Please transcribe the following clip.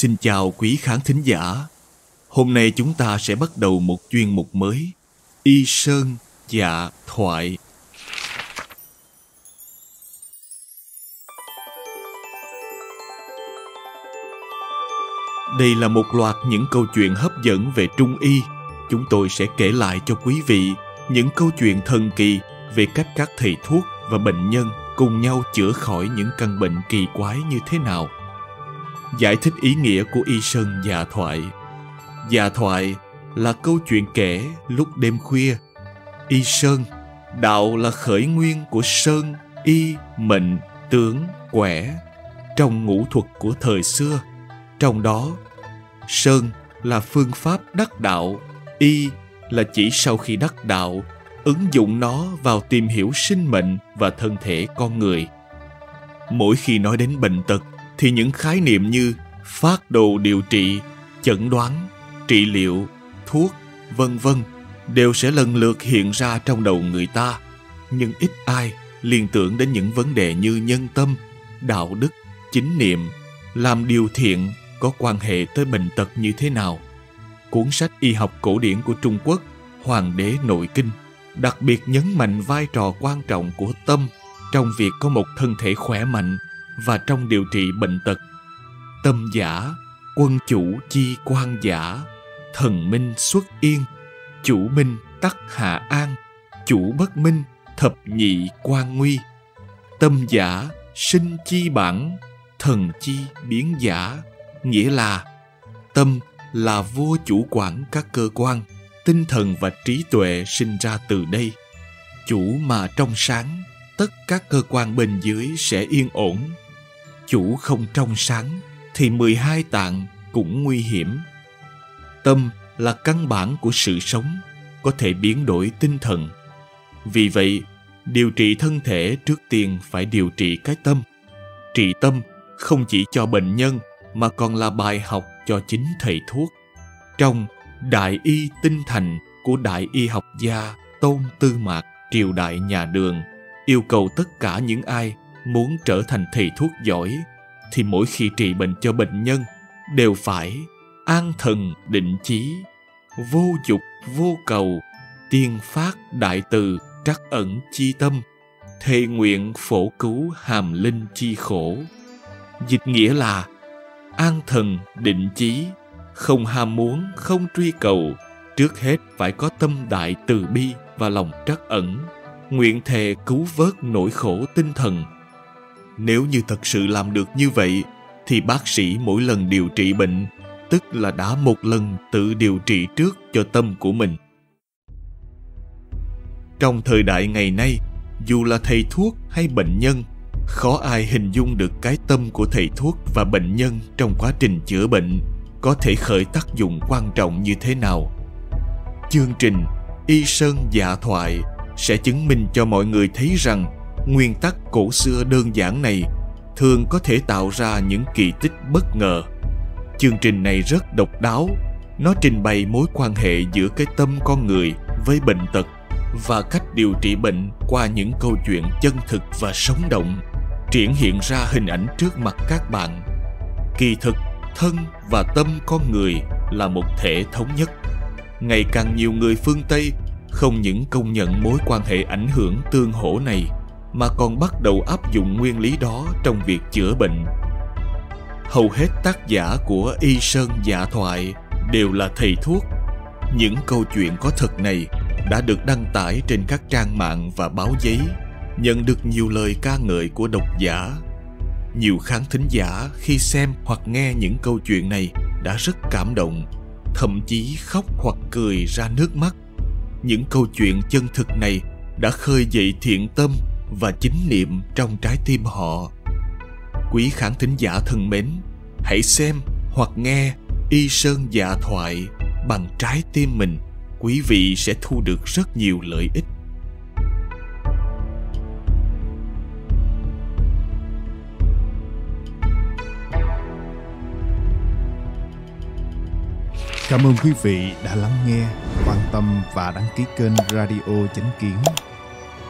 Xin chào quý khán thính giả. Hôm nay chúng ta sẽ bắt đầu một chuyên mục mới. Y Sơn Dạ Thoại. Đây là một loạt những câu chuyện hấp dẫn về Trung Y. Chúng tôi sẽ kể lại cho quý vị những câu chuyện thần kỳ về cách các thầy thuốc và bệnh nhân cùng nhau chữa khỏi những căn bệnh kỳ quái như thế nào giải thích ý nghĩa của y sơn dạ thoại. Dạ thoại là câu chuyện kể lúc đêm khuya. Y sơn, đạo là khởi nguyên của sơn, y, mệnh, tướng, quẻ trong ngũ thuật của thời xưa. Trong đó, sơn là phương pháp đắc đạo, y là chỉ sau khi đắc đạo, ứng dụng nó vào tìm hiểu sinh mệnh và thân thể con người. Mỗi khi nói đến bệnh tật thì những khái niệm như phát đồ điều trị, chẩn đoán, trị liệu, thuốc, vân vân đều sẽ lần lượt hiện ra trong đầu người ta, nhưng ít ai liên tưởng đến những vấn đề như nhân tâm, đạo đức, chính niệm, làm điều thiện có quan hệ tới bệnh tật như thế nào. Cuốn sách y học cổ điển của Trung Quốc, Hoàng đế nội kinh, đặc biệt nhấn mạnh vai trò quan trọng của tâm trong việc có một thân thể khỏe mạnh và trong điều trị bệnh tật. Tâm giả, quân chủ chi quan giả, thần minh xuất yên, chủ minh tắc hạ an, chủ bất minh thập nhị quan nguy. Tâm giả, sinh chi bản, thần chi biến giả, nghĩa là tâm là vô chủ quản các cơ quan, tinh thần và trí tuệ sinh ra từ đây. Chủ mà trong sáng, tất các cơ quan bên dưới sẽ yên ổn chủ không trong sáng thì 12 tạng cũng nguy hiểm. Tâm là căn bản của sự sống, có thể biến đổi tinh thần. Vì vậy, điều trị thân thể trước tiên phải điều trị cái tâm. Trị tâm không chỉ cho bệnh nhân mà còn là bài học cho chính thầy thuốc. Trong Đại y tinh thành của đại y học gia Tôn Tư Mạc triều đại nhà Đường yêu cầu tất cả những ai muốn trở thành thầy thuốc giỏi, thì mỗi khi trị bệnh cho bệnh nhân đều phải an thần định chí, vô dục, vô cầu, tiên phát đại từ, trắc ẩn chi tâm, thề nguyện phổ cứu hàm linh chi khổ. Dịch nghĩa là an thần định chí, không ham muốn, không truy cầu, trước hết phải có tâm đại từ bi và lòng trắc ẩn, nguyện thề cứu vớt nỗi khổ tinh thần nếu như thật sự làm được như vậy, thì bác sĩ mỗi lần điều trị bệnh, tức là đã một lần tự điều trị trước cho tâm của mình. Trong thời đại ngày nay, dù là thầy thuốc hay bệnh nhân, khó ai hình dung được cái tâm của thầy thuốc và bệnh nhân trong quá trình chữa bệnh có thể khởi tác dụng quan trọng như thế nào. Chương trình y sơn dạ thoại sẽ chứng minh cho mọi người thấy rằng nguyên tắc cổ xưa đơn giản này thường có thể tạo ra những kỳ tích bất ngờ. Chương trình này rất độc đáo. Nó trình bày mối quan hệ giữa cái tâm con người với bệnh tật và cách điều trị bệnh qua những câu chuyện chân thực và sống động, triển hiện ra hình ảnh trước mặt các bạn. Kỳ thực, thân và tâm con người là một thể thống nhất. Ngày càng nhiều người phương tây không những công nhận mối quan hệ ảnh hưởng tương hỗ này mà còn bắt đầu áp dụng nguyên lý đó trong việc chữa bệnh. Hầu hết tác giả của y sơn dạ thoại đều là thầy thuốc. Những câu chuyện có thật này đã được đăng tải trên các trang mạng và báo giấy, nhận được nhiều lời ca ngợi của độc giả. Nhiều khán thính giả khi xem hoặc nghe những câu chuyện này đã rất cảm động, thậm chí khóc hoặc cười ra nước mắt. Những câu chuyện chân thực này đã khơi dậy thiện tâm và chính niệm trong trái tim họ. Quý khán thính giả thân mến hãy xem hoặc nghe y sơn dạ thoại bằng trái tim mình. Quý vị sẽ thu được rất nhiều lợi ích. Cảm ơn quý vị đã lắng nghe, quan tâm và đăng ký kênh Radio Chánh Kiến.